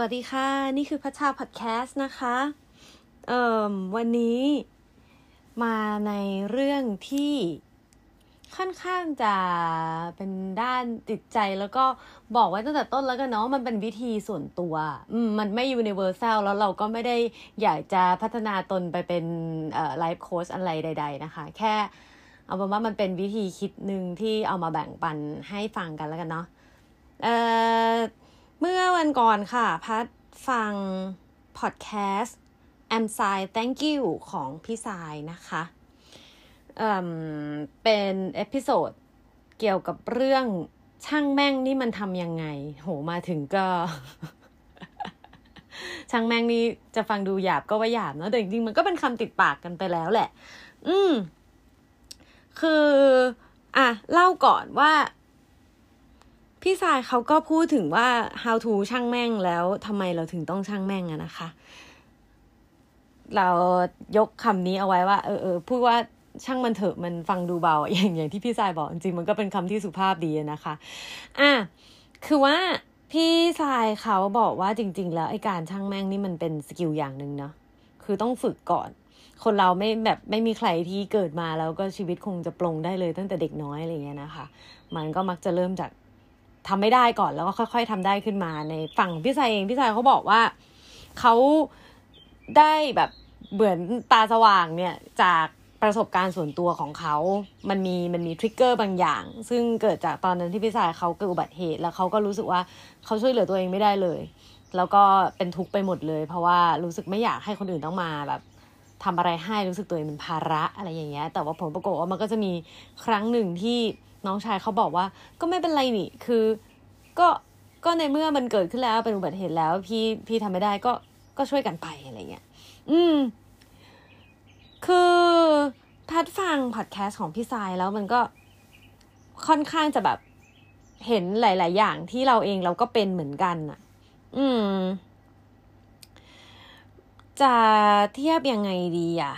วัสดีค่ะ นี่คือพัชชาพอดแคสต์นะคะ เอ่อวันนี้มาในเรื่องที่ค่อนข้างจะเป็นด้านจิตใจแล้วก็บอกไว้ตั้งแต่ต้นแล้วกันเนาะมันเป็นวิธีส่วนตัวอืมมันไม่ universal แล้วเราก็ไม่ได้อยากจะพัฒนาตนไปเป็นเอ่อไลฟ์โค้ชอะไรใด ๆ นะคะ แค่เอาเป็นว่ามันเป็นวิธีคิดหนึ่งที่เอามาแบ่งปันให้ฟังกันแล้วกันเนาะเอ่อ เมื่อวันก่อนค่ะ พัดฟังพอดแคสต์ I'm Sai Thank You ของพี่สายนะคะเอ่มเป็น episode เกี่ยวกับเรื่องช่างแม่งนี่มันทำยังไง โหมาถึงก็ ช่างแม่งนี่จะฟังดูหยาบก็ว่าหยาบเนาะแต่จริงๆมันก็เป็นคำติดปากกันไปแล้วแหละ อืม คือ อะ เล่าก่อนว่า พี่สายเขาก็พูดถึงว่า how to ช่างแม่งแล้วทำไมเราถึงต้องช่างแม่งอะนะคะ เรายกคำนี้เอาไว้ว่าเออเออพูดว่าช่างมันเถอะมันฟังดูเบาอย่างอย่างที่พี่สายบอกจริงมันก็เป็นคำที่สุภาพดีนะคะ อะคือว่าพี่สายเขาบอกว่าจริง ๆ แล้วไอ้การช่างแม่งนี่มันเป็นสกิลอย่างหนึ่งเนาะคือต้องฝึกก่อนคนเราไม่แบบไม่มีใครที่เกิดมาแล้วก็ชีวิตคงจะปลงได้เลยตั้งแต่เด็กน้อยอะไรเงี้ยนะคะ มันก็มักจะเริ่มจาก ทำไม่ได้ก่อนแล้วก็ค่อย ๆทำได้ขึ้นมาในฝั่งพี่สายเองพี่สายเขาบอกว่าเขาได้แบบเหมือนตาสว่างเนี่ยจากประสบการณ์ส่วนตัวของเขา มันมีมันมีทริกเกอร์บางอย่าง ซึ่งเกิดจากตอนนั้นที่พี่สายเขาเกิดอุบัติเหตุ แล้วเขาก็รู้สึกว่าเขาช่วยเหลือตัวเองไม่ได้เลย แล้วก็เป็นทุกข์ไปหมดเลย เพราะว่ารู้สึกไม่อยากให้คนอื่นต้องมาแบบ ทำอะไรให้รู้สึกตัวเองเป็นภาระอะไรอย่างเงี้ย แต่ว่าผลปรากฏว่ามันก็จะมีครั้งหนึ่งที่น้องชายเขาบอกว่า ก็ไม่เป็นไรนี่คือ ก็ก็ในเมื่อมันเกิดขึ้นแล้วเป็นอุบัติเหตุแล้ว พี่พี่ทำไม่ได้ก็ก็ช่วยกันไปอะไรเงี้ย อืม คือพัดฟังพอดแคสต์ของพี่ทรายแล้วมันก็ค่อนข้างจะแบบเห็นหลาย ๆ อย่างที่เราเองเราก็เป็นเหมือนกันอะ อืม จะเทียบยังไงดีอะ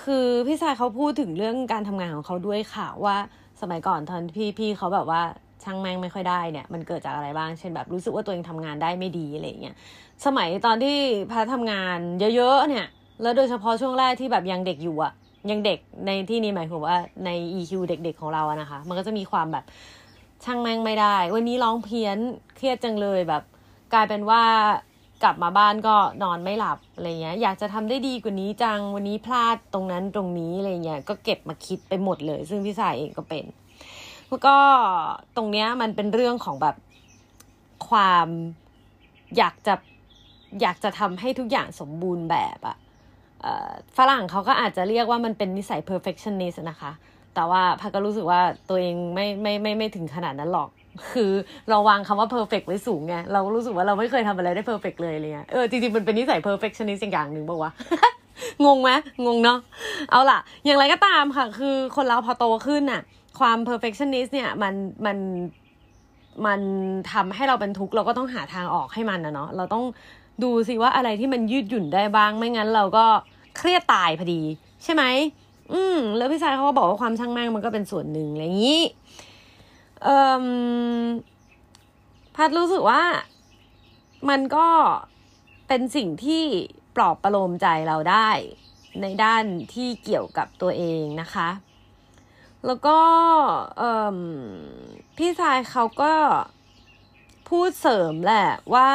คือพี่ทรายเขาพูดถึงเรื่องการทำงานของเขาด้วยค่ะว่าสมัยก่อนตอนพี่พี่เขาแบบว่าช่างแม่งไม่ค่อยได้เนี่ยมันเกิดจากอะไรบ้าง เช่นแบบรู้สึกว่าตัวเองทำงานได้ไม่ดีอะไรเงี้ยสมัยตอนที่พัดทำงานเยอะๆเนี่ยแล้วโดยเฉพาะช่วงแรกที่แบบยังเด็กอยู่อะยังเด็กในที่นี้หมายถึงว่าใน EQ เด็กๆของเราอะนะคะ มันก็จะมีความแบบช่างแม่งไม่ได้ วันนี้ร้องเพี้ยนเครียดจังเลยแบบ กลายเป็นว่า กลับมาบ้านก็นอนไม่หลับอะไรเงี้ยอยากจะทำได้ดีกว่านี้จังวันนี้พลาดตรงนั้นตรงนี้อะไรเงี้ยก็เก็บมาคิดไปหมดเลย ซึ่งพี่สายเองก็เป็นแล้วก็ตรงเนี้ยมันเป็นเรื่องของแบบความอยากจะอยากจะทำให้ทุกอย่างสมบูรณ์แบบอะฝรั่งเขาก็อาจจะเรียกว่ามันเป็นนิสัย perfectionist นะคะ แต่ว่าพักก็รู้สึกว่าตัวเองไม่ไม่ไม่ไม่ถึงขนาดนั้นหรอก คือเราวางคำว่า perfect ไว้สูงไงเรารู้สึกว่าเราไม่เคยทำอะไรได้ perfect เลยเลยเออจริงๆมันเป็นนิสัย perfectionist อย่างหนึ่งบอกว่างงไหมงงเนาะเอาล่ะ อย่างไรก็ตามค่ะ คือคนเราพอโตขึ้นน่ะ ความ perfectionist เนี่ยมันมันมันทำให้เราเป็นทุกข์เราก็ต้องหาทางออกให้มันนะเนาะเราต้องดูสิว่าอะไรที่มันยืดหยุ่นได้บ้าง ไม่งั้นเราก็เครียดตายพอดี ใช่ไหมอืม แล้วพี่ชายเขาก็บอกว่าความช่างแม่งมันก็เป็นส่วนหนึ่งอะไรอย่างนี้ เอ่อพัดรู้สึกว่ามันก็เป็นสิ่งที่ปลอบประโลมใจเราได้ในด้านที่เกี่ยวกับตัวเองนะคะ แล้วก็พี่ชายเขาก็พูดเสริมแหละว่า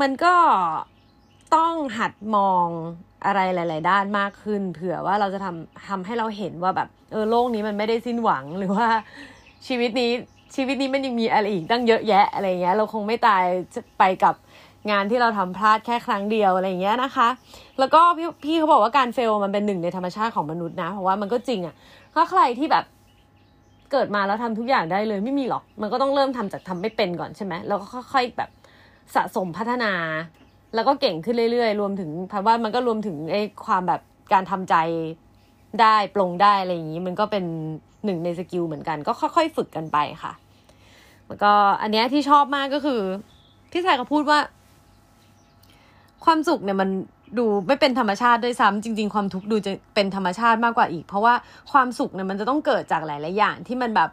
มันก็ต้องหัดมองอะไรหลาย ๆ ด้านมากขึ้น เผื่อว่าเราจะทำทำให้เราเห็นว่าแบบ เออโลกนี้มันไม่ได้สิ้นหวังหรือว่า ชีวิตนี้ชีวิตนี้มันยังมีอะไรอีกตั้งเยอะแยะอะไรเงี้ย เราคงไม่ตายไปกับงานที่เราทำพลาดแค่ครั้งเดียวอะไรเงี้ยนะคะ แล้วก็พี่พี่เขาบอกว่าการเฟลมันเป็นหนึ่งในธรรมชาติของมนุษย์นะ เพราะว่ามันก็จริงอะ่ะถ้าใครที่แบบเกิดมาแล้วทำทุกอย่างได้เลยไม่มีหรอก มันก็ต้องเริ่มทำจากทำไม่เป็นก่อนใช่ไหมแล้วก็ค่อยๆแบบสะสมพัฒนา แล้วก็เก่งขึ้นเรื่อยๆ รวมถึงเพันว่ามันก็รวมถึงไอ้ความแบบการทำใจได้ปลงได้อะไรอย่างนี้ มันก็เป็น หนึ่งในสกิลเหมือนกันก็ค่อย ๆ ฝึกกันไปค่ะ แล้วก็อันนี้ที่ชอบมากก็คือพี่ชายก็พูดว่า ความสุขเนี่ยมันดูไม่เป็นธรรมชาติด้วยซ้ำจริง ๆ ความทุกข์ดูจะเป็นธรรมชาติมากกว่าอีก เพราะว่าความสุขเนี่ยมันจะต้องเกิดจากหลาย ๆ อย่างที่มันแบบ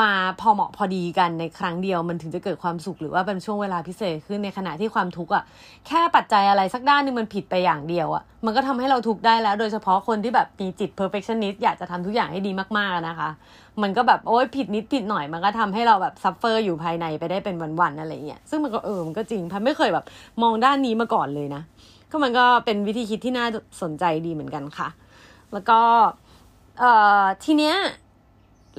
มาพอเหมาะพอดีกันในครั้งเดียวมันถึงจะเกิดความสุขหรือว่าเป็นช่วงเวลาพิเศษขึ้นในขณะที่ความทุกข์อะแค่ปัจจัยอะไรสักด้านนึงมันผิดไปอย่างเดียวอะมันก็ทำให้เราทุกข์ได้แล้ว โดยเฉพาะคนที่แบบมีจิต perfectionist อยากจะทำทุกอย่างให้ดีมากๆนะคะ มันก็แบบโอ๊ยผิดนิดผิดหน่อยมันก็ทำให้เราแบบ suffer อยู่ภายในไปได้เป็นวันๆอะไรเงี้ยซึ่งมันก็เออมันก็จริงพัดไม่เคยแบบมองด้านนี้มาก่อนเลยนะ ก็มันก็เป็นวิธีคิดที่น่าสนใจดีเหมือนกันค่ะ แล้วก็เอ่อทีเนี้ย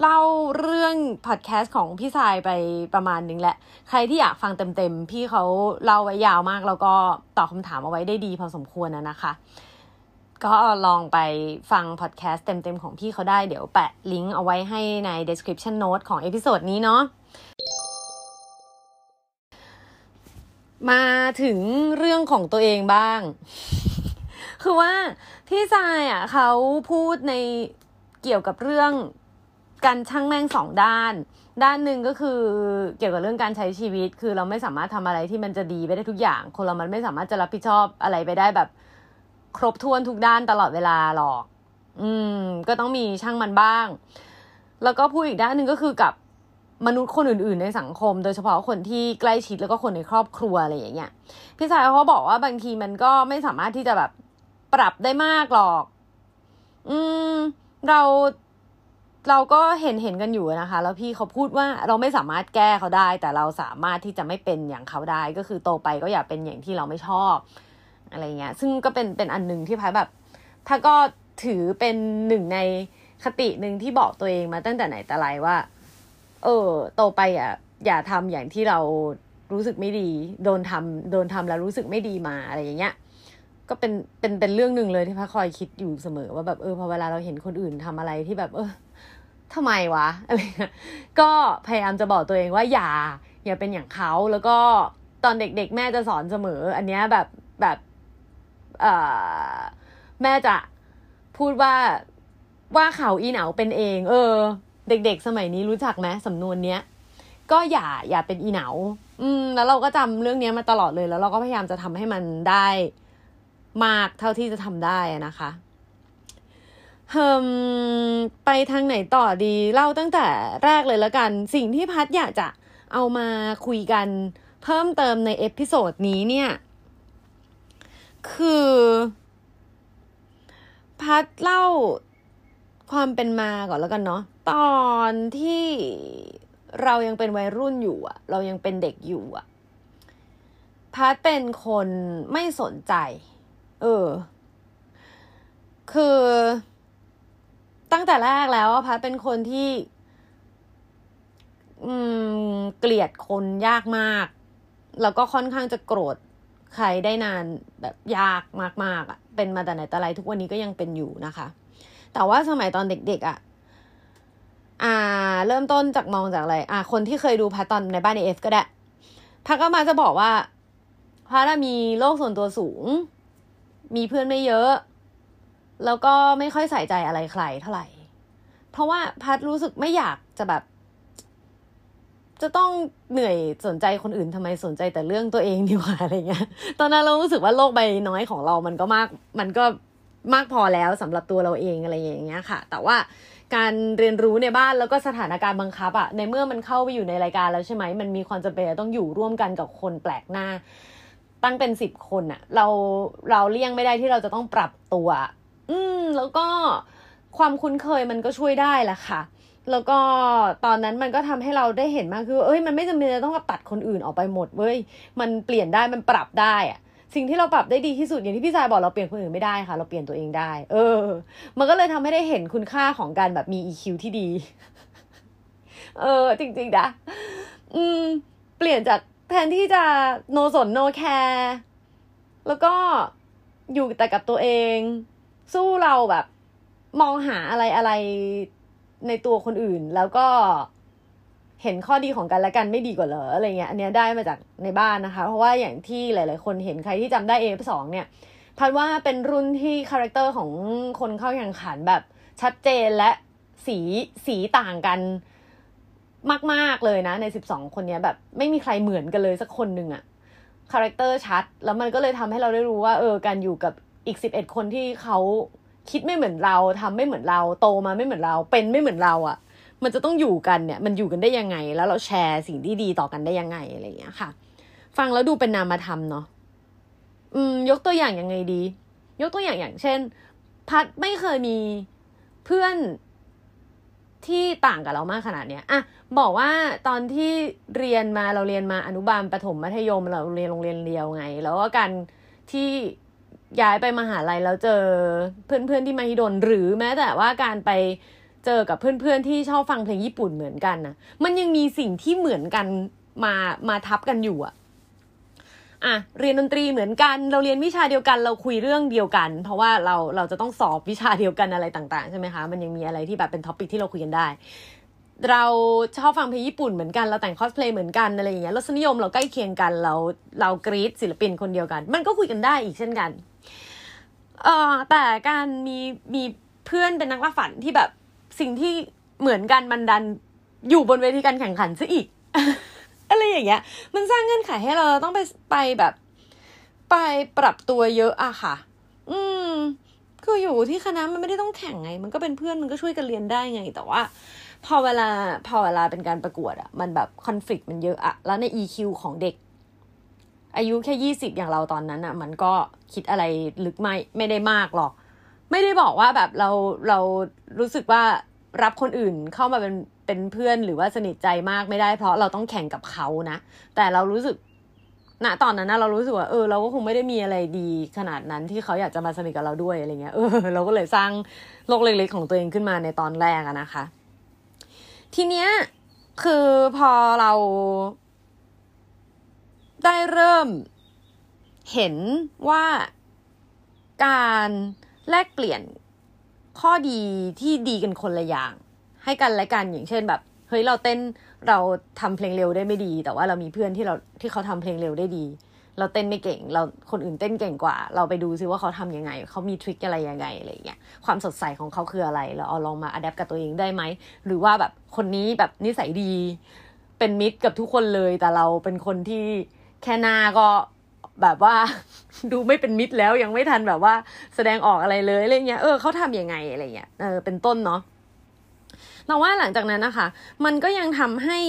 เล่าเรื่องพอดแคสต์ของพี่สายไปประมาณนึงแหละ ใครที่อยากฟังเต็มๆ พี่เขาเล่าไว้ยาวมากแล้วก็ตอบคำถามเอาไว้ได้ดีพอสมควรนะนะคะ ก็ลองไปฟังพอดแคสต์เต็มๆ ของพี่เขาได้เดี๋ยวแปะลิงก์เอาไว้ให้ใน description note ของ episode นี้เนาะมาถึงเรื่องของตัวเองบ้าง คือว่าพี่ทรายอะเขาพูดในเกี่ยวกับเรื่อง การช่างแม่งสองด้าน ด้านหนึ่งก็คือเกี่ยวกับเรื่องการใช้ชีวิต คือเราไม่สามารถทำอะไรที่มันจะดีไปได้ทุกอย่าง คนเรามันไม่สามารถจะรับผิดชอบอะไรไปได้แบบ ครบถ้วนทุกด้านตลอดเวลาหรอก อืม ก็ต้องมีช่างมันบ้าง แล้วก็พูดอีกด้านหนึ่งก็คือกับมนุษย์คนอื่น ๆ ในสังคม โดยเฉพาะคนที่ใกล้ชิดแล้วก็คนในครอบครัวอะไรอย่างเงี้ย พี่ชายเขาบอกว่าบางทีมันก็ไม่สามารถที่จะแบบปรับได้มากหรอก อืม เรา เราก็เห็นเห็นกันอยู่นะคะ แล้วพี่เขาพูดว่าเราไม่สามารถแก้เขาได้ แต่เราสามารถที่จะไม่เป็นอย่างเขาได้ ก็คือโตไปก็อย่าเป็นอย่างที่เราไม่ชอบอะไรเงี้ย ซึ่งก็เป็นเป็นอันหนึ่งที่พายแบบพายก็ถือเป็นหนึ่งในคติหนึ่งที่บอกตัวเองมาตั้งแต่ไหนแต่ไรว่า เออ โตไปอะอย่าทำอย่างที่เรารู้สึกไม่ดี โดนทำโดนทำแล้วรู้สึกไม่ดีมาอะไรอย่างเงี้ย ก็เป็นเป็นเป็นเรื่องหนึ่งเลยที่พระคอยคิดอยู่เสมอ ว่าแบบเออพอเวลาเราเห็นคนอื่นทำอะไรที่แบบ เออทำไมวะอะไรก็พยายามจะบอกตัวเองว่าอย่า อย่าเป็นอย่างเขาแล้วก็ตอนเด็กๆ แม่จะสอนเสมอ อันเนี้ยแบบแบบเออแม่จะพูดว่าว่าเขาอีเหนาเป็นเอง เออ เด็กๆ สมัยนี้รู้จักไหมสำนวนเนี้ยก็อย่าอย่าเป็นอีเหนา อืม แล้วเราก็จำเรื่องนี้มาตลอดเลยแล้วเราก็พยายามจะทำให้มันได้ มากเท่าที่จะทำได้นะคะเฮิมไปทางไหนต่อดีเล่าตั้งแต่แรกเลยแล้วกัน สิ่งที่พัดอยากจะเอามาคุยกันเพิ่มเติมใน episode นี้เนี่ย คือ พัดเล่าความเป็นมาก่อนแล้วกันเนาะตอนที่เรายังเป็นวัยรุ่นอยู่อะเรายังเป็นเด็กอยู่อะพัดเป็นคนไม่สนใจ เออ คือตั้งแต่แรกแล้วพัดเป็นคนที่ อืม เกลียดคนยากมาก แล้วก็ค่อนข้างจะโกรธใครได้นานแบบยากมากๆอะ่ะ เป็นมาแต่ไหนแต่ไรทุกวันนี้ก็ยังเป็นอยู่นะคะ แต่ว่าสมัยตอนเด็ก ๆอะ่ะอ่า เริ่มต้นจากมองจากอะไร อ่า คนที่เคยดูพัดตอนในบ้านเอฟก็ได้พัดก็มาจะบอกว่าพัดมีโลกส่วนตัวสูง มีเพื่อนไม่เยอะ แล้วก็ไม่ค่อยใส่ใจอะไรใครเท่าไหร่ เพราะว่าพัดรู้สึกไม่อยากจะแบบ จะต้องเหนื่อยสนใจคนอื่นทำไมสนใจแต่เรื่องตัวเองดีกว่าอะไรเงี้ย ตอนนั้นเรารู้สึกว่าโลกใบน้อยของเรามันก็มาก มันก็มากพอแล้วสำหรับตัวเราเองอะไรอย่างเงี้ยค่ะ แต่ว่าการเรียนรู้ในบ้านแล้วก็สถานการณ์บังคับอะในเมื่อมันเข้าไปอยู่ในรายการแล้วใช่ไหมมันมีความจำเป็นต้องอยู่ร่วมกันกับคนแปลกหน้า ตั้งเป็นสิบคนอะเราเราเลี่ยงไม่ได้ที่เราจะต้องปรับตัว อืม แล้วก็ความคุ้นเคยมันก็ช่วยได้แหละค่ะ แล้วก็ตอนนั้นมันก็ทำให้เราได้เห็นมากคือเอ้ยมันไม่จำเป็นจะต้องตัดคนอื่นออกไปหมดเว้ยมันเปลี่ยนได้มันปรับได้อะสิ่งที่เราปรับได้ดีที่สุดอย่างที่พี่ชายบอกเราเปลี่ยนคนอื่นไม่ได้ค่ะ เราเปลี่ยนตัวเองได้ เออ มันก็เลยทำให้ได้เห็นคุณค่าของการแบบมี EQ ที่ดี เออ จริงๆนะอืม เปลี่ยนจาก แทนที่จะโนสนโนแคร์แล้วก็อยู่แต่กับตัวเอง สู้เราแบบมองหาอะไรอะไรในตัวคนอื่น แล้วก็เห็นข้อดีของกันและกันไม่ดีกว่าเหรออะไรเงี้ยอันเนี้ยได้มาจากในบ้านนะคะ เพราะว่าอย่างที่หลาย ๆ คนเห็นใครที่จำได้ AF สองเนี่ยพัดว่าเป็นรุ่นที่ character ของคนเข้าแข่งขันแบบชัดเจนและสีสีต่างกัน มาก ๆ เลยนะ ในสิบสองคนนี้แบบไม่มีใครเหมือนกันเลยสักคนหนึ่งอะ character ชัด แล้วมันก็เลยทำให้เราได้รู้ว่า เออการอยู่กับอีกสิบเอ็ดคนที่เขาคิดไม่เหมือนเราทำไม่เหมือนเราโตมาไม่เหมือนเรา เป็นไม่เหมือนเราอะมันจะต้องอยู่กันเนี่ย มันอยู่กันได้ยังไง แล้วเราแชร์สิ่งที่ดีต่อกันได้ยังไงอะไรอย่างเงี้ยค่ะ ฟังแล้วดูเป็นนามธรรมเนาะอืม ยกตัวอย่างยังไงดี ยกตัวอย่างอย่างเช่น พัดไม่เคยมีเพื่อน ที่ต่างกับเรามากขนาดเนี้ยอะบอกว่าตอนที่เรียนมาเราเรียนมาอนุบาลประถมมัธยมเราเรียนโรงเรียนเดียวไง แล้วก็การที่ย้ายไปมหาลัยแล้วเจอเพื่อนๆที่มหิดลหรือแม้แต่ว่าการไปเจอกับเพื่อนๆที่ชอบฟังเพลงญี่ปุ่นเหมือนกันนะมันยังมีสิ่งที่เหมือนกันมามาทับกันอยู่อะ อะเรียนดนตรีเหมือนกัน เราเรียนวิชาเดียวกันเราคุยเรื่องเดียวกัน เพราะว่าเราเราจะต้องสอบวิชาเดียวกันอะไรต่างๆใช่ไหมคะมันยังมีอะไรที่แบบเป็น topic ที่เราคุยกันได้ เราชอบฟังเพลงญี่ปุ่นเหมือนกันเราแต่งคอสเพลย์เหมือนกันอะไรอย่างเงี้ยรสนิยมเราใกล้เคียงกันเราเรากรีดศิลปินคนเดียวกัน มันก็คุยกันได้อีกเช่นกันเอ่อแต่การมีมีเพื่อนเป็นนักล่าฝันที่แบบสิ่งที่เหมือนกันมันดันอยู่บนเวทีการแข่งขันซะอีก อะไรอย่างเงี้ย มันสร้างเงื่อนไขให้เราต้องไปไปแบบ ไปปรับตัวเยอะอะค่ะ อืม คืออยู่ที่คณะมันไม่ได้ต้องแข่งไง มันก็เป็นเพื่อนมันก็ช่วยกันเรียนได้ไง แต่ว่า พอเวลาพอเวลาเป็นการประกวดอะมันแบบคอนฟ lict มันเยอะอะแล้วใน EQ ของเด็ก อายุแค่ยี่สิบอย่างเราตอนนั้นอะมันก็คิดอะไรลึกไม่ไม่ได้มากหรอก ไม่ได้บอกว่าแบบเราเรารู้สึกว่ารับคนอื่นเข้ามาเป็น เป็นเพื่อนหรือว่าสนิทใจมากไม่ได้ เพราะเราต้องแข่งกับเขานะ แต่เรารู้สึกณตอนนั้นนะเรารู้สึกว่าเออเราก็คงไม่ได้มีอะไรดีขนาดนั้นที่เขาอยากจะมาสนิทกับเราด้วยอะไรเงี้ยเออเราก็เลยสร้างโลกเล็กๆของตัวเองขึ้นมาในตอนแรกอะนะคะ ทีเนี้ยคือพอเราได้เริ่มเห็นว่าการแลกเปลี่ยนข้อดีที่ดีกันคนละอย่าง ให้กันและกันอย่างเช่นแบบเฮ้ยเราเต้นเราทำเพลงเร็วได้ไม่ดี แต่ว่าเรามีเพื่อนที่เราที่เขาทำเพลงเร็วได้ดี เราเต้นไม่เก่ง เราคนอื่นเต้นเก่งกว่า เราไปดูซิว่าเขาทำยังไง เขามีทริคอะไรยังไงอะไรเงี้ยความสดใสของเขาคืออะไร เราเอาลองมาอัดแอปกับตัวเองได้ไหมหรือว่าแบบคนนี้แบบนิสัยดี เป็นมิตรกับทุกคนเลย แต่เราเป็นคนที่แค่หน้าก็แบบว่าดูไม่เป็นมิตรแล้วยังไม่ทันแบบว่าแสดงออกอะไรเลยอะไรเงี้ยเออเขาทำยังไงอะไรเงี้ยเออเป็นต้นเนาะ เราว่าหลังจากนั้นนะคะ มันก็ยังทำให้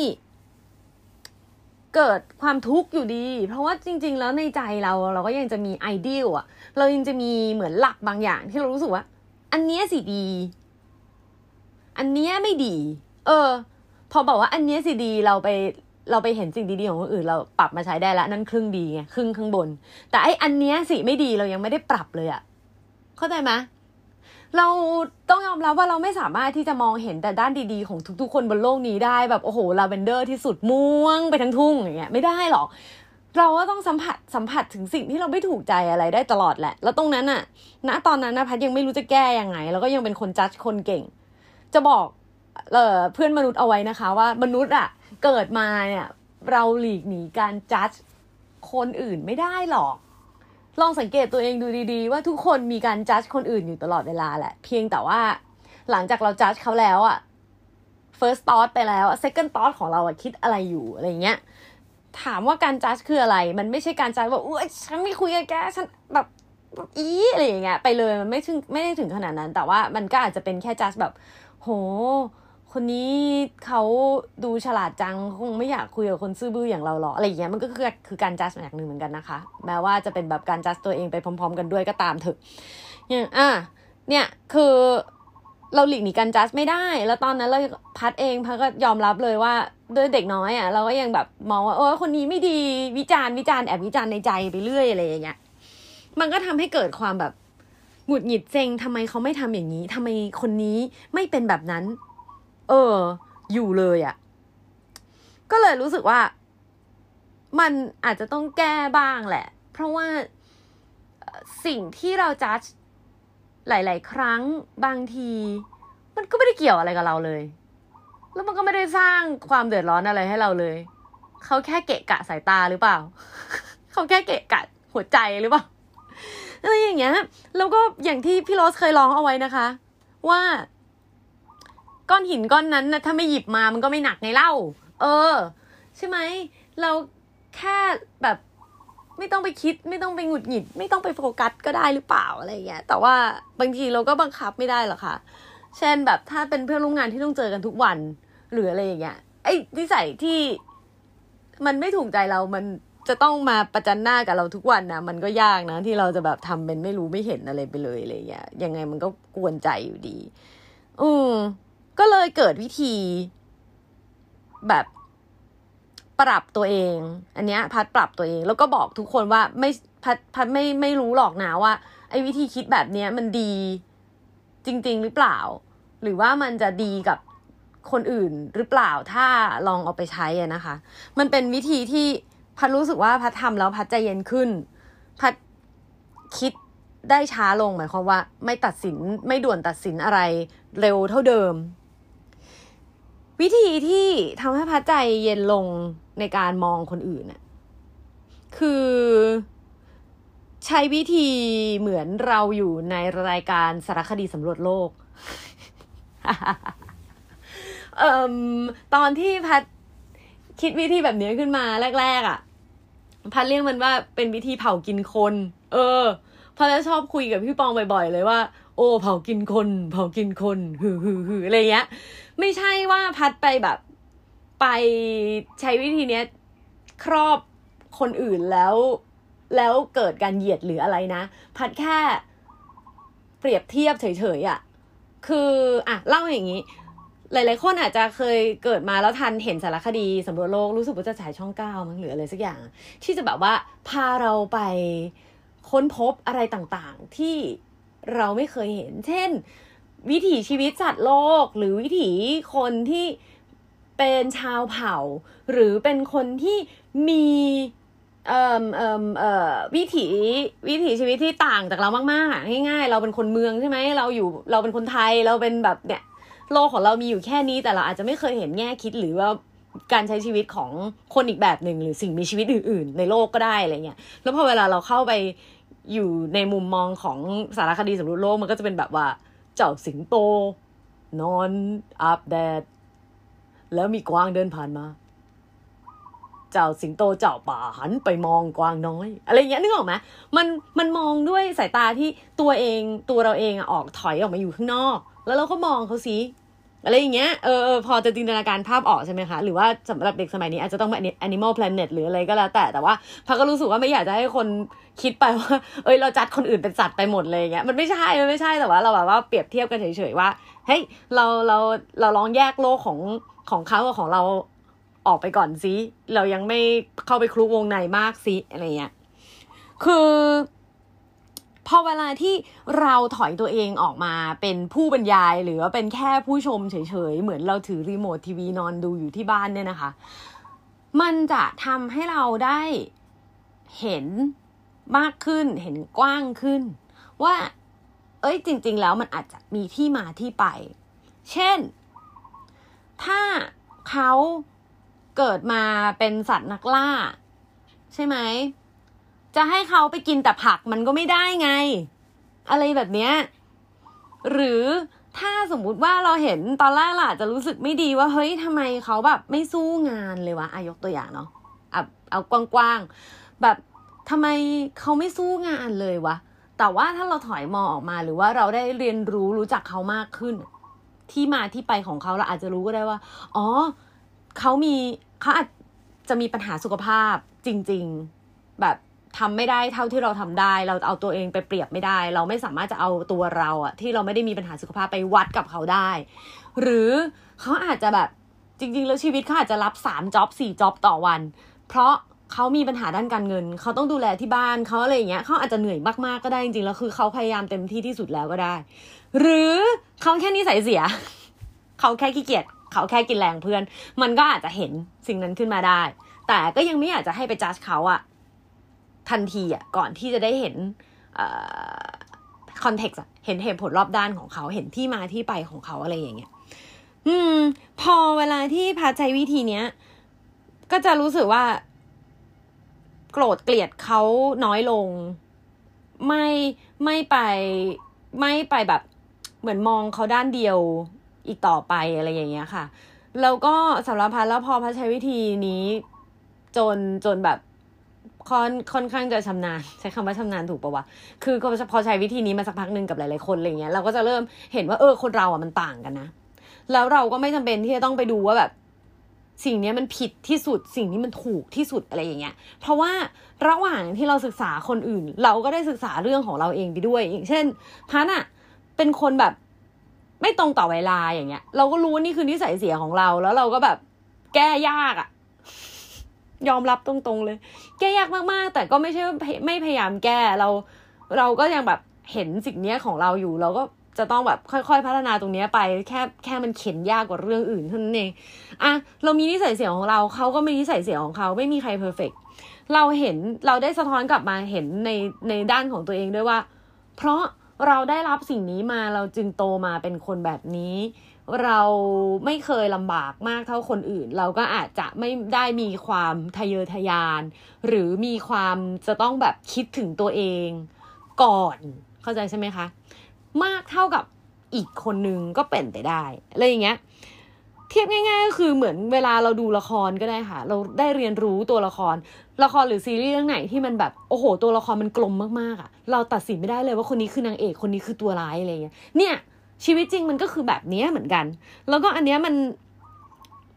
เกิดความทุกข์อยู่ดี เพราะว่าจริง ๆ แล้วในใจเราเราก็ยังจะมีไอเดียอะเรายังจะมีเหมือนหลักบางอย่างที่เรารู้สึกว่า อันเนี้ยสิดี อันเนี้ยไม่ดี เออ พอบอกว่าอันเนี้ยสิดีเราไปเราไปเห็นสิ่งดีๆของคนอื่นเราปรับมาใช้ได้แล้วนั่นครึ่งดีไงครึ่งข้างบน แต่ไออันเนี้ยสิไม่ดีเรายังไม่ได้ปรับเลยอะเข้าใจไหม เราต้องยอมรับว่าเราไม่สามารถที่จะมองเห็นแต่ด้านดีๆ ของทุกๆ คนบนโลกนี้ได้แบบโอ้โหลาเวนเดอร์ที่สุดม่วงไปทั้งทุ่งอย่างเงี้ยไม่ได้หรอก เราก็ต้องสัมผัสสัมผัสถึงสิ่งที่เราไม่ถูกใจอะไรได้ตลอดแหละ แล้วตรงนั้นอะณตอนนั้นนะพัดยังไม่รู้จะแก้ยังไง แล้วก็ยังเป็นคนจัดคนเก่ง จะบอกเออเพื่อนมนุษย์เอาไว้นะคะ ว่ามนุษย์อะเกิดมาเนี่ยเราหลีกหนีการจัดคนอื่นไม่ได้หรอก ลองสังเกตตัวเองดูดีๆ ว่าทุกคนมีการจัดคนอื่นอยู่ตลอดเวลาแหละ เพียงแต่ว่าหลังจากเราจัดเขาแล้วอะ first thought ไปแล้ว second thought ของเราอะคิดอะไรอยู่อะไรเงี้ย ถามว่าการจัดคืออะไร มันไม่ใช่การจัดว่าอุ้ยฉันไม่คุยกับแกฉันแบบอีอะไรอย่างเงี้ยไปเลยมันไม่ถึงไม่ได้ถึงขนาดนั้น แต่ว่ามันก็อาจจะเป็นแค่จัดแบบ โห คนนี้เขาดูฉลาดจังคงไม่อยากคุยกับคนซื่อบื้ออย่างเราหรอกอะไรอย่างเงี้ยมันก็คือคือการจัดอย่างหนึ่งเหมือนกันนะคะ แม้ว่าจะเป็นแบบการจัดตัวเองไปพร้อม ๆ กันด้วยก็ตามเถอะอย่างอะเนี่ยคือเราหลีกหนีการจัดไม่ได้ แล้วตอนนั้นเราพัดเองพัดก็ยอมรับเลยว่าด้วยเด็กน้อยอะเราก็ยังแบบมองว่าโอ้คนนี้ไม่ดีวิจารณ์วิจารณ์แอบวิจารณ์ในใจไปเรื่อยอะไรอย่างเงี้ยมันก็ทำให้เกิดความแบบหงุดหงิดเซ็งทำไมเขาไม่ทำอย่างนี้ทำไมคนนี้ไม่เป็นแบบนั้น เออ อยู่เลยอะ่ะ ก็เลยรู้สึกว่า มันอาจจะต้องแก้บ้างแหละ เพราะว่าสิ่งที่เราจัดหลาย ๆ ครั้งบางที มันก็ไม่ได้เกี่ยวอะไรกับเราเลย แล้วมันก็ไม่ได้สร้างความเดือดร้อนอะไรให้เราเลย เขาแค่เกะกะสายตาหรือเปล่า เขาแค่เกะกะหัวใจหรือเปล่าอะไรอย่างเงี้ย แล้วก็อย่างที่พี่โรสเคยร้องเอาไว้นะคะ ว่า ก้อนหินก้อนนั้นนะถ้าไม่หยิบมามันก็ไม่หนักไงเล่า เออ ใช่ไหม เราแค่แบบไม่ต้องไปคิดไม่ต้องไปหงุดหงิด ไม่ต้องไปโฟกัสก็ได้หรือเปล่าอะไรเงี้ยแต่ว่าบางทีเราก็บังคับไม่ได้หรอกค่ะ เช่นแบบถ้าเป็นเพื่อนร่วมงานที่ต้องเจอกันทุกวันหรืออะไรอย่างเงี้ยไอ้นิสัยที่มันไม่ถูกใจเรามันจะต้องมาประจันหน้ากับเราทุกวันนะมันก็ยากนะ ที่เราจะแบบทำเป็นไม่รู้ไม่เห็นอะไรไปเลยอะไรอย่างเงี้ยยังไงมันก็กวนใจอยู่ดีอืม ก็เลยเกิดวิธีแบบปรับตัวเอง อันเนี้ยพัดปรับตัวเอง แล้วก็บอกทุกคนว่าไม่พัดพัดไม่ไม่รู้หรอกนะว่า ไอ้วิธีคิดแบบเนี้ยมันดีจริง ๆ หรือเปล่า หรือว่ามันจะดีกับคนอื่นหรือเปล่าถ้าลองเอาไปใช้นะคะ มันเป็นวิธีที่พัดรู้สึกว่าพัดทำแล้วพัดใจเย็นขึ้น พัดคิดได้ช้าลงหมายความว่า ไม่ตัดสินไม่ด่วนตัดสินอะไรเร็วเท่าเดิม วิธีที่ทำให้พัดใจเย็นลงในการมองคนอื่นน่ะคือใช้วิธีเหมือนเราอยู่ในรายการสารคดีสำรวจโลก เอ่อตอนที่พัดคิดวิธีแบบนี้ขึ้นมาแรก ๆอะ่ะ พัดเรียกมันว่าเป็นวิธีเผากินคน เออพัดจะชอบคุยกับพี่ปองบ่อยๆเลยว่า อ้เผากินคน เผากินคนฮือฮือฮืออะไรเงี้ย ไม่ใช่ว่าพัดไปแบบไปใช้วิธีเนี้ยครอบคนอื่นแล้ว แล้วเกิดการเหยียดหรืออะไรนะ พัดแค่เปรียบเทียบเฉยๆอะ่ะ คืออะเล่าอย่างนี้ หลายๆคนอาจจะเคยเกิดมาแล้วทันเห็นสารคดีสำรวจโลกรู้สึกว่าจะฉายช่องเก้ามั้งหรืออะไรสักอย่าง ที่จะแบบว่าพาเราไปค้นพบอะไรต่างๆ ที่ เราไม่เคยเห็น เช่น วิถีชีวิตสัตว์โลก หรือวิถีคนที่เป็นชาวเผ่า หรือเป็นคนที่มีเอ่อเอ่อเอ่อวิถีวิถีชีวิตที่ต่างจากเรามากๆง่ายๆเราเป็นคนเมืองใช่ไหมเราอยู่เราเป็นคนไทยเราเป็นแบบเนี่ยโลกของเรามีอยู่แค่นี้แต่เราอาจจะไม่เคยเห็นแง่คิดหรือว่าการใช้ชีวิตของคนอีกแบบหนึ่งหรือสิ่งมีชีวิตอื่น ๆ ในโลกก็ได้อะไรเงี้ยแล้วพอเวลาเราเข้าไป อยู่ในมุมมองของสารคดีสำรวจโลกมันก็จะเป็นแบบว่า เจ้าสิงโต นอนอาบแดด แล้วมีกวางเดินผ่านมา เจ้าสิงโตเจ้าป่าหันไปมองกวางน้อย อะไรเงี้ยนึกออกไหมมันมันมองด้วยสายตาที่ตัวเองตัวเราเองอะออกถอยออกมาอยู่ข้างนอก แล้วเราก็มองเขาสิ อะไรอย่างเงี้ยเออพอจะจินตนาการภาพออกใช่ไหมคะ หรือว่าสำหรับเด็กสมัยนี้อาจจะต้องเป็น Animal Planet หรืออะไรก็แล้วแต่แต่ว่าพักก็รู้สึกว่าไม่อยากจะให้คนคิดไปว่า เอ้ยเราจัดคนอื่นเป็นสัตว์ไปหมดเลยเงี้ยมันไม่ใช่มันไม่ใช่แต่ว่าเราแบบว่าเปรียบเทียบกันเฉยๆว่าเฮ้ยเราเราเราลองแยกโลกของของเขากับของเราออกไปก่อนซิเรายังไม่เข้าไปคลุกวงในมากซิอะไรเงี้ยคือ พอเวลาที่เราถอยตัวเองออกมาเป็นผู้บรรยาย หรือว่าเป็นแค่ผู้ชมเฉยๆ เหมือนเราถือรีโมททีวีนอนดูอยู่ที่บ้านเนี่ยนะคะ มันจะทำให้เราได้เห็นมากขึ้น เห็นกว้างขึ้น ว่า เอ้ยจริง ๆ แล้วมันอาจจะมีที่มาที่ไป เช่น ถ้าเขาเกิดมาเป็นสัตว์นักล่า ใช่ไหม จะให้เขาไปกินแต่ผักมันก็ไม่ได้ไง อะไรแบบเนี้ยหรือถ้าสมมุติว่าเราเห็นตอนแรกล่ะจะรู้สึกไม่ดีว่าเฮ้ยทำไมเขาแบบไม่สู้งานเลยวะอายกตัวอย่างเนาะเอาเอากว้างๆแบบทำไมเขาไม่สู้งานเลยวะแต่ว่าถ้าเราถอยมองออกมาหรือว่าเราได้เรียนรู้รู้จักเขามากขึ้น ที่มาที่ไปของเขาเราอาจจะรู้ก็ได้ว่า อ๋อเขามีเขาอาจจะมีปัญหาสุขภาพจริง ๆ แบบ ทำไม่ได้เท่าที่เราทำได้ เราเอาตัวเองไปเปรียบไม่ได้ เราไม่สามารถจะเอาตัวเราอะที่เราไม่ได้มีปัญหาสุขภาพไปวัดกับเขาได้ หรือเขาอาจจะแบบจริง ๆ แล้วชีวิตเขาอาจจะรับสามจ็อบสี่จ็อบต่อวัน เพราะเขามีปัญหาด้านการเงิน เขาต้องดูแลที่บ้านเขาอะไรอย่างเงี้ยเขาอาจจะเหนื่อยมากๆก็ได้จริงๆแล้วคือเขาพยายามเต็มที่ที่สุดแล้วก็ได้ หรือเขาแค่นิสัยเสีย เขาแค่ขี้เกียจเขาแค่กินแรงเพื่อน มันก็อาจจะเห็นสิ่งนั้นขึ้นมาได้ แต่ก็ยังไม่อยากจะให้ไปจัดเขาอะ ทันทีอะก่อนที่จะได้เห็นคอนเท็กซ์เห็นเหตุผลรอบด้านของเขาเห็นที่มาที่ไปของเขาอะไรอย่างเงี้ย อืม พอเวลาที่พาใช้วิธีเนี้ย ก็จะรู้สึกว่า โกรธเกลียดเขาน้อยลง ไม่ไม่ไป ไม่ไปแบบ เหมือนมองเขาด้านเดียวอีกต่อไปอะไรอย่างเงี้ยค่ะ แล้วก็สำหรับพันแล้วพอพันใช้วิธีนี้ จนจนแบบ ค่อนค่อนข้างจะชำนาญ ใช้คำว่าชำนาญถูกปะวะ คือพอใช้วิธีนี้มาสักพักหนึ่งกับหลายๆคนอะไรเงี้ยเราก็จะเริ่มเห็นว่าเออคนเราอะมันต่างกันนะ แล้วเราก็ไม่จำเป็นที่จะต้องไปดูว่าแบบ สิ่งนี้มันผิดที่สุดสิ่งนี้มันถูกที่สุดอะไรอย่างเงี้ย เพราะว่าระหว่างที่เราศึกษาคนอื่น เราก็ได้ศึกษาเรื่องของเราเองไปด้วยอย่างเช่นพันอะเป็นคนแบบไม่ตรงต่อเวลาอย่างเงี้ย เราก็รู้ว่านี่คือนิสัยเสียของเราแล้วเราก็แบบแก้ยากอะ ยอมรับตรงๆเลย แก้ยากมากๆ แต่ก็ไม่ใช่ไม่พยายามแก้เรา เราก็ยังแบบเห็นสิ่งนี้ของเราอยู่ เราก็จะต้องแบบค่อยๆ พัฒนาตรงนี้ไป แค่แค่มันเข็นยากกว่าเรื่องอื่นเท่านั้นเองอะเรามีนิสัยเสียของเราเขาก็มีนิสัยเสียของเขาไม่มีใครเพอร์เฟกเราเห็นเราได้สะท้อนกลับมาเห็นในในด้านของตัวเองด้วยว่า เพราะเราได้รับสิ่งนี้มาเราจึงโตมาเป็นคนแบบนี้ เราไม่เคยลำบากมากเท่าคนอื่น เราก็อาจจะไม่ได้มีความทะเยอทะยาน หรือมีความจะต้องแบบคิดถึงตัวเองก่อนเข้าใจใช่ไหมคะ มากเท่ากับอีกคนนึงก็เป็นไปได้อะไรอย่างเงี้ยเทียบง่ายๆก็คือเหมือนเวลาเราดูละครก็ได้ค่ะ เราได้เรียนรู้ตัวละคร ละครหรือซีรีส์เรื่องไหนที่มันแบบโอ้โห ตัวละครมันกลมมากๆอะ เราตัดสินไม่ได้เลยว่าคนนี้คือนางเอกคนนี้คือตัวร้ายอะไรเงี้ยเนี่ย ชีวิตจริงมันก็คือแบบนี้เหมือนกัน แล้วก็อันเนี้ยมัน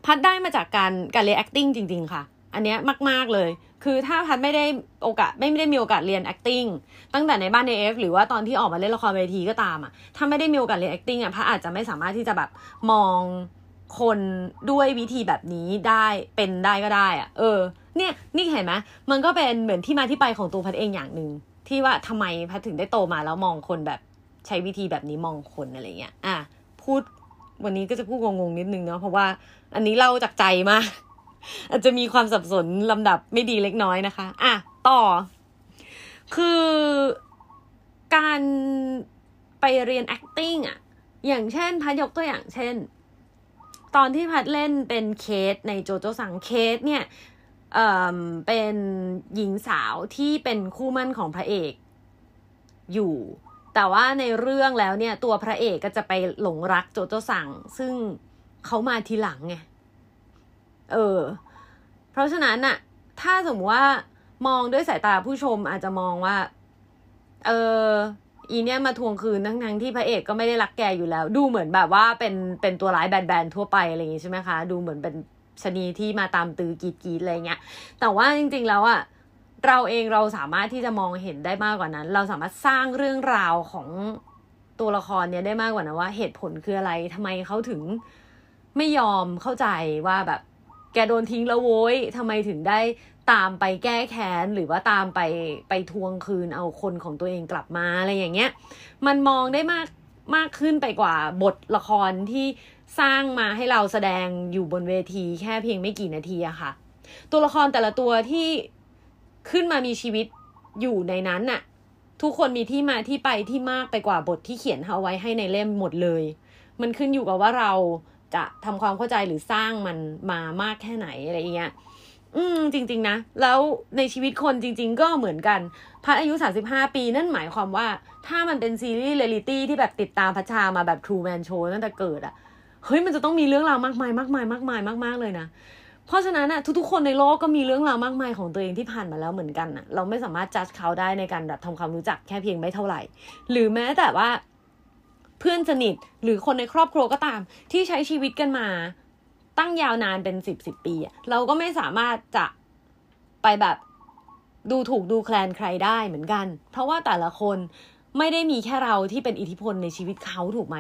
พัดได้มาจากการการเรียน acting จริง ๆ ค่ะ อันเนี้ยมาก ๆ เลย คือถ้าพัดไม่ได้โอกาสไม่ได้มีโอกาสเรียน acting ตั้งแต่ในบ้านในเอฟหรือว่าตอนที่ออกมาเล่นละครเวทีก็ตามอะ ถ้าไม่ได้มีโอกาสเรียน acting อะพัดอาจจะไม่สามารถที่จะแบบมองคนด้วยวิธีแบบนี้ได้เป็นได้ก็ได้อะ เออ เนี่ยนี่เห็นไหมมันก็เป็นเหมือนที่มาที่ไปของตัวพัดเองอย่างหนึ่งที่ว่าทำไมพัดถึงได้โตมาแล้วมองคนแบบ ใช้วิธีแบบนี้มองคนอะไรเงี้ยอะพูดวันนี้ก็จะพูดงงๆนิดนึงเนาะเพราะว่าอันนี้เล่าจากใจมากอาจจะมีความสับสนลำดับไม่ดีเล็กน้อยนะคะ อะ ต่อ คือการไปเรียน acting อะอย่างเช่น พัดยกตัวอย่างเช่น ตอนที่พัดเล่นเป็นเคสในโจโจสังเคสเนี่ยเอ่อเป็นหญิงสาวที่เป็นคู่มั่นของพระเอกอยู่ แต่ว่าในเรื่องแล้วเนี่ยตัวพระเอกก็จะไปหลงรักโจโจสังซึ่งเขามาทีหลังไง เออ เพราะฉะนั้นอะถ้าสมมติว่ามองด้วยสายตาผู้ชมอาจจะมองว่า เอออีเนี่ยมาทวงคืนทั้งทั้งที่พระเอกก็ไม่ได้รักแกอยู่แล้ว ดูเหมือนแบบว่าเป็นเป็นตัวร้ายแบนๆทั่วไปอะไรอย่างงี้ใช่ไหมคะ ดูเหมือนเป็นชนีที่มาตามตือกีดกีดอะไรเงี้ย แต่ว่าจริงๆแล้วอะ เราเองเราสามารถที่จะมองเห็นได้มากกว่านั้น เราสามารถสร้างเรื่องราวของตัวละครเนี้ยได้มากกว่านะว่า เหตุผลคืออะไรทำไมเขาถึงไม่ยอมเข้าใจว่าแบบแกโดนทิ้งแล้วโว้ยทำไมถึงได้ตามไปแก้แค้นหรือว่าตามไปไปทวงคืนเอาคนของตัวเองกลับมาอะไรอย่างเงี้ย มันมองได้มากมากขึ้นไปกว่าบทละครที่สร้างมาให้เราแสดงอยู่บนเวทีแค่เพียงไม่กี่นาทีอะค่ะ ตัวละครแต่ละตัวที่ ขึ้นมามีชีวิตอยู่ในนั้นน่ะ ทุกคนมีที่มาที่ไปที่มากไปกว่าบทที่เขียนเอาไว้ให้ในเล่มหมดเลย มันขึ้นอยู่กับว่าเราจะทำความเข้าใจหรือสร้างมันมามากแค่ไหนอะไรเงี้ย อืม จริง ๆ นะ แล้วในชีวิตคนจริง ๆ ก็เหมือนกัน พัดอายุ 35 ปีนั่นหมายความว่า ถ้ามันเป็นซีรีส์เรียลิตี้ที่แบบติดตามพัชชามาแบบ Truman Show ตั้งแต่เกิดอะเฮ้ย มันจะต้องมีเรื่องราวมากมายมากมายมากมายมากๆเลยนะ เพราะฉะนั้นอะทุกๆคนในโลกก็มีเรื่องราวมากมายของตัวเองที่ผ่านมาแล้วเหมือนกันอะเราไม่สามารถจัดเขาได้ในการแบบทำความรู้จักแค่เพียงไม่เท่าไหร่ หรือแม้แต่ว่าเพื่อนสนิทหรือคนในครอบครัวก็ตาม ที่ใช้ชีวิตกันมาตั้งยาวนานเป็นสิบสิบปีเราก็ไม่สามารถจะไปแบบดูถูกดูแคลนใครได้เหมือนกัน เพราะว่าแต่ละคนไม่ได้มีแค่เราที่เป็นอิทธิพลในชีวิตเขาถูกไหม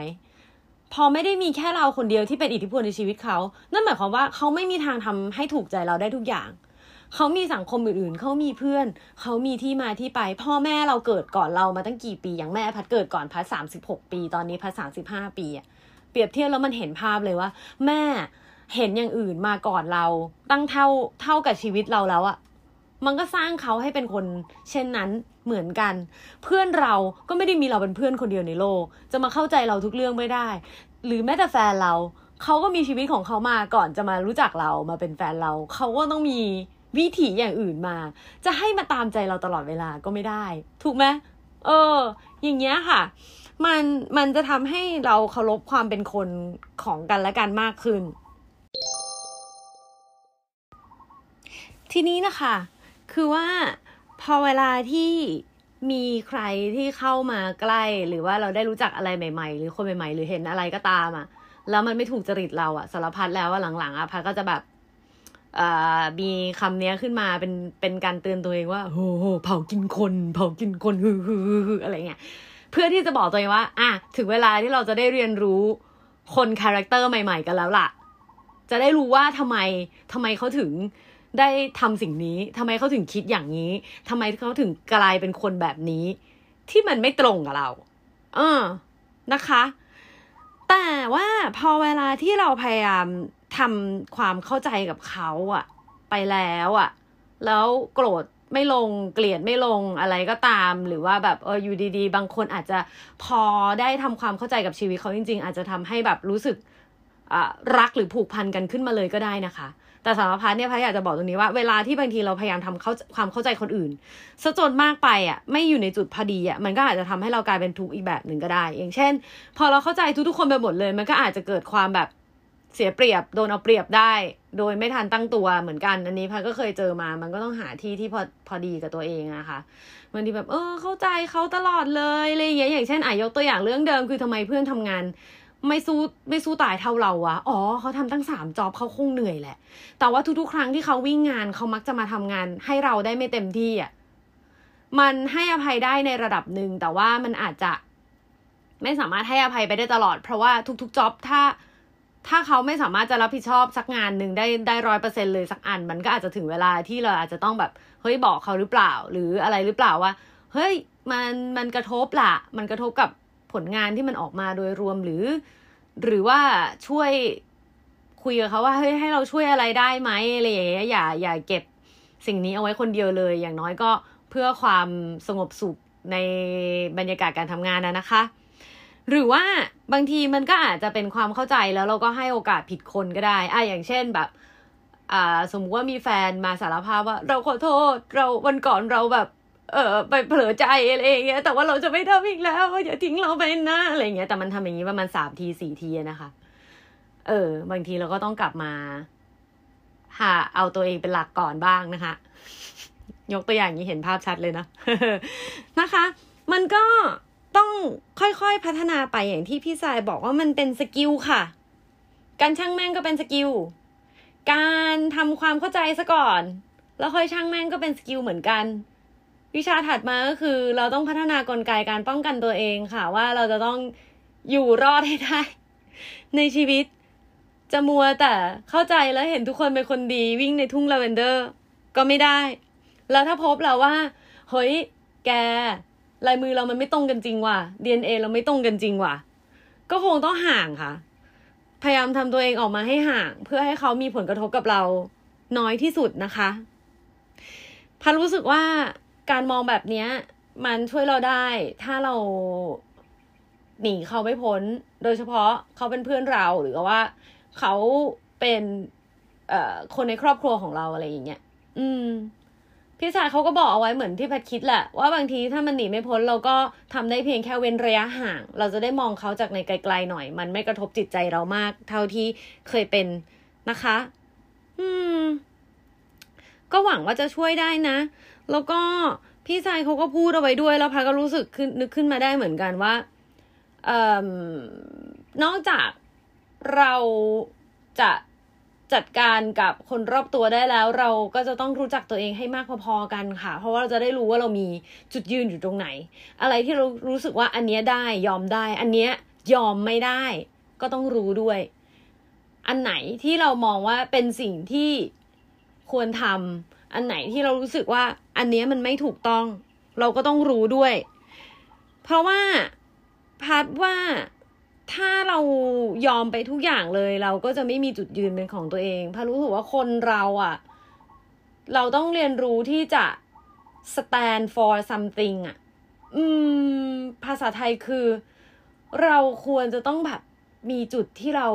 พอไม่ได้มีแค่เราคนเดียวที่เป็นอิทธิพลในชีวิตเขา นั่นหมายความว่าเขาไม่มีทางทำให้ถูกใจเราได้ทุกอย่าง เขามีสังคมอื่นๆ เขามีเพื่อน เขามีที่มาที่ไป พ่อแม่เราเกิดก่อนเรามาตั้งกี่ปี อย่างแม่พัดเกิดก่อนพัดสามสิบหกปี ตอนนี้พัดสามสิบห้าปีอะเปรียบเทียบแล้วมันเห็นภาพเลยว่า แม่เห็นอย่างอื่นมาก่อนเรา ตั้งเท่าเท่ากับชีวิตเราแล้วอะ มันก็สร้างเขาให้เป็นคนเช่นนั้นเหมือนกัน เพื่อนเราก็ไม่ได้มีเราเป็นเพื่อนคนเดียวในโลก จะมาเข้าใจเราทุกเรื่องไม่ได้ หรือแม้แต่แฟนเราเขาก็มีชีวิตของเขามาก่อนจะมารู้จักเรามาเป็นแฟนเราเขาก็ต้องมีวิถีอย่างอื่นมา จะให้มาตามใจเราตลอดเวลาก็ไม่ได้ ถูกไหมเออ อย่างเงี้ยค่ะ มันมันจะทำให้เราเคารพความเป็นคนของกันและกันมากขึ้น ทีนี้นะคะ คือว่าพอเวลาที่มีใครที่เข้ามาใกล้ หรือว่าเราได้รู้จักอะไรใหม่ ๆ หรือคนใหม่ ๆ หรือเห็นอะไรก็ตามอะ แล้วมันไม่ถูกจริตเราอะสารพัดแล้วว่าหลังๆอะพัดก็จะแบบมีคำนี้ขึ้นมาเป็นเป็นการเตือนตัวเองว่าโอ้โหเผ่ากินคน เผ่ากินคนฮือฮือฮืออะไรเงี้ยเพื่อที่จะบอกตัวเองว่า อะถึงเวลาที่เราจะได้เรียนรู้คน character ใหม่ ๆ กันแล้วล่ะ จะได้รู้ว่าทำไมทำไมเขาถึง ได้ทำสิ่งนี้ทำไมเขาถึงคิดอย่างนี้ทำไมเขาถึงกลายเป็นคนแบบนี้ ที่มันไม่ตรงกับเรา เออนะคะ แต่ว่าพอเวลาที่เราพยายามทำความเข้าใจกับเขาอะไปแล้วอะแล้วโกรธไม่ลงเกลียดไม่ลงอะไรก็ตาม หรือว่าแบบเอออยู่ดีๆ บางคนอาจจะพอได้ทำความเข้าใจกับชีวิตเขาจริง ๆ อาจจะทำให้แบบรู้สึกรักหรือผูกพันกันขึ้นมาเลยก็ได้นะคะ แต่สำหรับพัทเนี่ยพัทอยากจะบอกตรงนี้ว่าเวลาที่บางทีเราพยายามทำเข้าความเข้าใจคนอื่นซะจนมากไปอะไม่อยู่ในจุดพอดีอะมันก็อาจจะทำให้เรากลายเป็นทุกข์อีกแบบหนึ่งก็ได้ อย่างเช่น พอเราเข้าใจทุกๆคนไปหมดเลย มันก็อาจจะเกิดความแบบเสียเปรียบโดนเอาเปรียบได้ โดยไม่ทันตั้งตัวเหมือนกัน อันนี้พัดก็เคยเจอมา มันก็ต้องหาที่ที่พอพอดีกับตัวเองนะคะบางทีแบบเออเข้าใจเขาตลอดเลยอะไรอย่างเงี้ยอย่างเช่นอะยกตัวอย่างเรื่องเดิมคือทำไมเพื่อนทำงาน ไม่สู้ไม่สู้ตายเท่าเราอะอ๋อเขาทำตั้งสามจอบเขาคงเหนื่อยแหละ แต่ว่าทุกๆ ครั้งที่เขาวิ่งงานเขามักจะมาทำงาน ให้เราได้ไม่เต็มที่อะมันให้อภัยได้ในระดับหนึ่งแต่ว่ามันอาจจะ ไม่สามารถให้อภัยไปได้ตลอด เพราะว่าทุกๆจ็อบถ้า ถ้าเขาไม่สามารถจะรับผิดชอบสักงานหนึ่งได้ได้ร้อยเปอร์เซ็นเลยสักอัน มันก็อาจจะถึงเวลาที่เราอาจจะต้องแบบเฮ้ยบอกเขาหรือเปล่า หรืออะไรหรือเปล่าว่า เฮ้ยมันมันกระทบละมันกระทบกับ ผลงานที่มันออกมาโดยรวมหรือ หรือว่าช่วยคุยกับเขาว่าเฮ้ยให้เราช่วยอะไรได้ไหมอะไรอย่างเงี้ยอย่าอย่าเก็บสิ่งนี้เอาไว้คนเดียวเลย อย่างน้อยก็เพื่อความสงบสุขในบรรยากาศการทำงานนะนะคะ หรือว่าบางทีมันก็อาจจะเป็นความเข้าใจแล้วเราก็ให้โอกาสผิดคนก็ได้อะอย่างเช่นแบบ อ่า สมมติว่ามีแฟนมาสารภาพว่า เราขอโทษ เราวันก่อนเราแบบ เออไปเผลอใจอะไรอย่างเงี้ยแต่ว่าเราจะไม่ทำอีกแล้วอย่าทิ้งเราไปนะอะไรเงี้ยแต่มันทำอย่างนี้ประมาณสามทีสี่ทีนะคะ เออ บางทีเราก็ต้องกลับมา หาเอาตัวเองเป็นหลักก่อนบ้างนะคะ ยกตัวอย่างนี้เห็นภาพชัดเลยนะนะคะ มันก็ต้องค่อยๆพัฒนาไปอย่างที่พี่สายบอกว่ามันเป็น skill ค่ะ การช่างแม่งก็เป็น skill การทำความเข้าใจซะก่อน แล้วค่อยช่างแม่งก็เป็น skill เหมือนกัน วิชาถัดมาก็คือเราต้องพัฒนากลไกการป้องกันตัวเองค่ะว่าเราจะต้องอยู่รอดให้ได้ในชีวิตจะมัวแต่เข้าใจแล้วเห็นทุกคนเป็นคนดีวิ่งในทุ่งลาเวนเดอร์ ก็ไม่ได้ แล้วถ้าพบแล้วว่าเฮ้ยแกลายมือเรามันไม่ตรงกันจริงว่ะ DNA เราไม่ตรงกันจริงว่ะ ก็คงต้องห่างค่ะ พยายามทำตัวเองออกมาให้ห่าง เพื่อให้เขามีผลกระทบกับเราน้อยที่สุดนะคะพันรู้สึกว่า การมองแบบนี้มันช่วยเราได้ ถ้าเราหนีเขาไม่พ้น โดยเฉพาะเขาเป็นเพื่อนเราหรือว่าเขาเป็นเอ่อคนในครอบครัวของเราอะไรอย่างเงี้ย อืม พี่ชายเขาก็บอกเอาไว้เหมือนที่แพทคิดแหละ ว่าบางทีถ้ามันหนีไม่พ้นเราก็ทำได้เพียงแค่เว้นระยะห่าง เราจะได้มองเขาจากในไกลๆหน่อย มันไม่กระทบจิตใจเรามาก เท่าที่เคยเป็นนะคะ อืม ก็หวังว่าจะช่วยได้นะ แล้วก็พี่ชายเขาก็พูดเอาไว้ด้วย แล้วพัก็รู้สึกขึ้นนึกขึ้นมาได้เหมือนกันว่าเอ่อนอกจากเราจะจัดการกับคนรอบตัวได้แล้ว เราก็จะต้องรู้จักตัวเองให้มากพอๆกันค่ะ เพราะว่าเราจะได้รู้ว่าเรามีจุดยืนอยู่ตรงไหน อะไรที่เรารู้สึกว่าอันเนี้ยได้ยอมได้ อันเนี้ยยอมไม่ได้ ก็ต้องรู้ด้วย อันไหนที่เรามองว่าเป็นสิ่งที่ควรทำ อันไหนที่เรารู้สึกว่าอันนี้มันไม่ถูกต้อง เราก็ต้องรู้ด้วย เพราะว่าพัดว่าถ้าเรายอมไปทุกอย่างเลย เราก็จะไม่มีจุดยืนเป็นของตัวเองพารู้สึกว่าคนเราอะ่ะ เราต้องเรียนรู้ที่จะ stand for something อะ่ะอืม ภาษาไทยคือ เราควรจะต้องแบบมีจุดที่เรา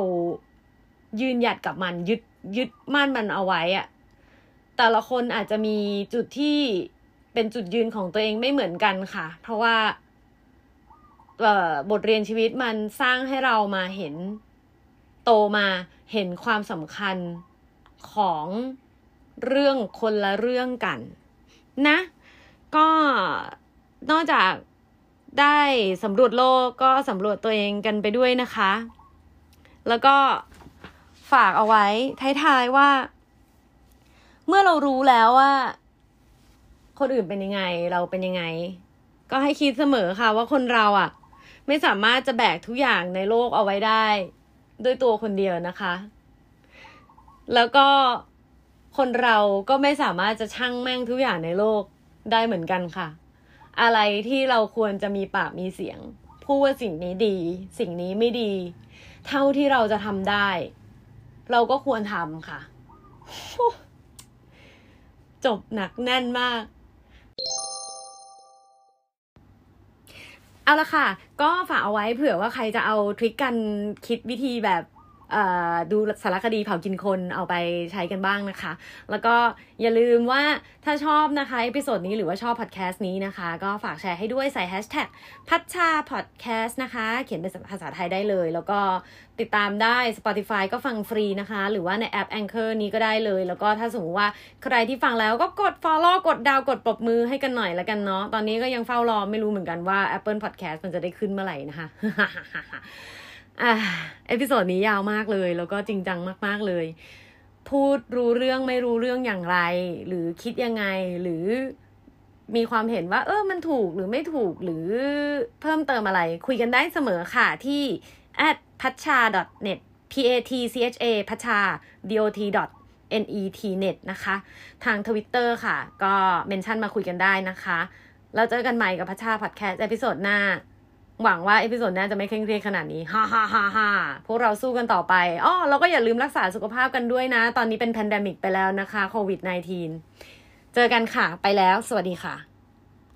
ยืนหยัดกับมันยึดยึดมั่นมันเอาไว้อะ แต่ละคนอาจจะมีจุดที่เป็นจุดยืนของตัวเองไม่เหมือนกันค่ะ เพราะว่าบทเรียนชีวิตมันสร้างให้เรามาเห็นโตมาเห็นความสำคัญของเรื่องคนละเรื่องกัน นะ ก็นอกจากได้สำรวจโลกก็สำรวจตัวเองกันไปด้วยนะคะ แล้วก็ฝากเอาไว้ท้ายๆว่า เมื่อเรารู้แล้วว่า คนอื่นเป็นยังไง เราเป็นยังไง ก็ให้คิดเสมอค่ะว่าคนเราอะ่ะ ไม่สามารถจะแบกทุกอย่างในโลกเอาไว้ได้ ด้วยตัวคนเดียวนะคะ แล้วก็คนเราก็ไม่สามารถจะชั่งแม่งทุกอย่างในโลกได้เหมือนกันค่ะ อะไรที่เราควรจะมีปากมีเสียงพูดว่าสิ่งนี้ดี สิ่งนี้ไม่ดี เท่าที่เราจะทำได้ เราก็ควรทำค่ะ จบหนักแน่นมาก เอาละค่ะ ก็ฝากเอาไว้เผื่อว่าใครจะเอา trick การคิดวิธีแบบ ดูสารคดีเผ่ากินคนเอาไปใช้กันบ้างนะคะ แล้วก็อย่าลืมว่าถ้าชอบนะคะ episode นี้หรือว่าชอบพอดแคสต์นี้นะคะ ก็ฝากแชร์ให้ด้วยใส่แฮชแท็กพัชชาพอดแคสต์นะคะ เขียนเป็นภาษาไทยได้เลย แล้วก็ติดตามได้ Spotify ก็ฟังฟรีนะคะ หรือว่าในแอป Anchor นี้ก็ได้เลย แล้วก็ถ้าสมมติว่าใครที่ฟังแล้วก็กด follow กดดาวกดปรบมือให้กันหน่อยล้วกันเนาะตอนนี้ก็ยังเฝ้ารอไม่รู้เหมือนกันว่า Apple Podcast มันจะได้ขึ้นเมื่อไหร่นะคะ อ่า episode นี้ยาวมากเลย แล้วก็จริงจังมาก ๆ เลย พูดรู้เรื่องไม่รู้เรื่องอย่างไร หรือคิดยังไงหรือมีความเห็นว่า เออมันถูกหรือไม่ถูกหรือเพิ่มเติมอะไร คุยกันได้เสมอค่ะที่ at patcha net p a t c h a พัชชา dot net net นะคะ ทางทวิตเตอร์ค่ะ ก็ mention มาคุยกันได้นะคะ แล้วเจอกันใหม่กับพัชชาพอดแคสต์ episode หน้า หวังว่า episode หน้าจะไม่เคร่งเครียดขนาดนี้ฮ่าฮ่าฮ่าฮ่าพวกเราสู้กันต่อไปอ๋อเราก็อย่าลืมรักษาสุขภาพกันด้วยนะ ตอนนี้เป็น pandemic ไปแล้วนะคะโควิด -19 เจอกันค่ะ ไปแล้ว สวัสดีค่ะ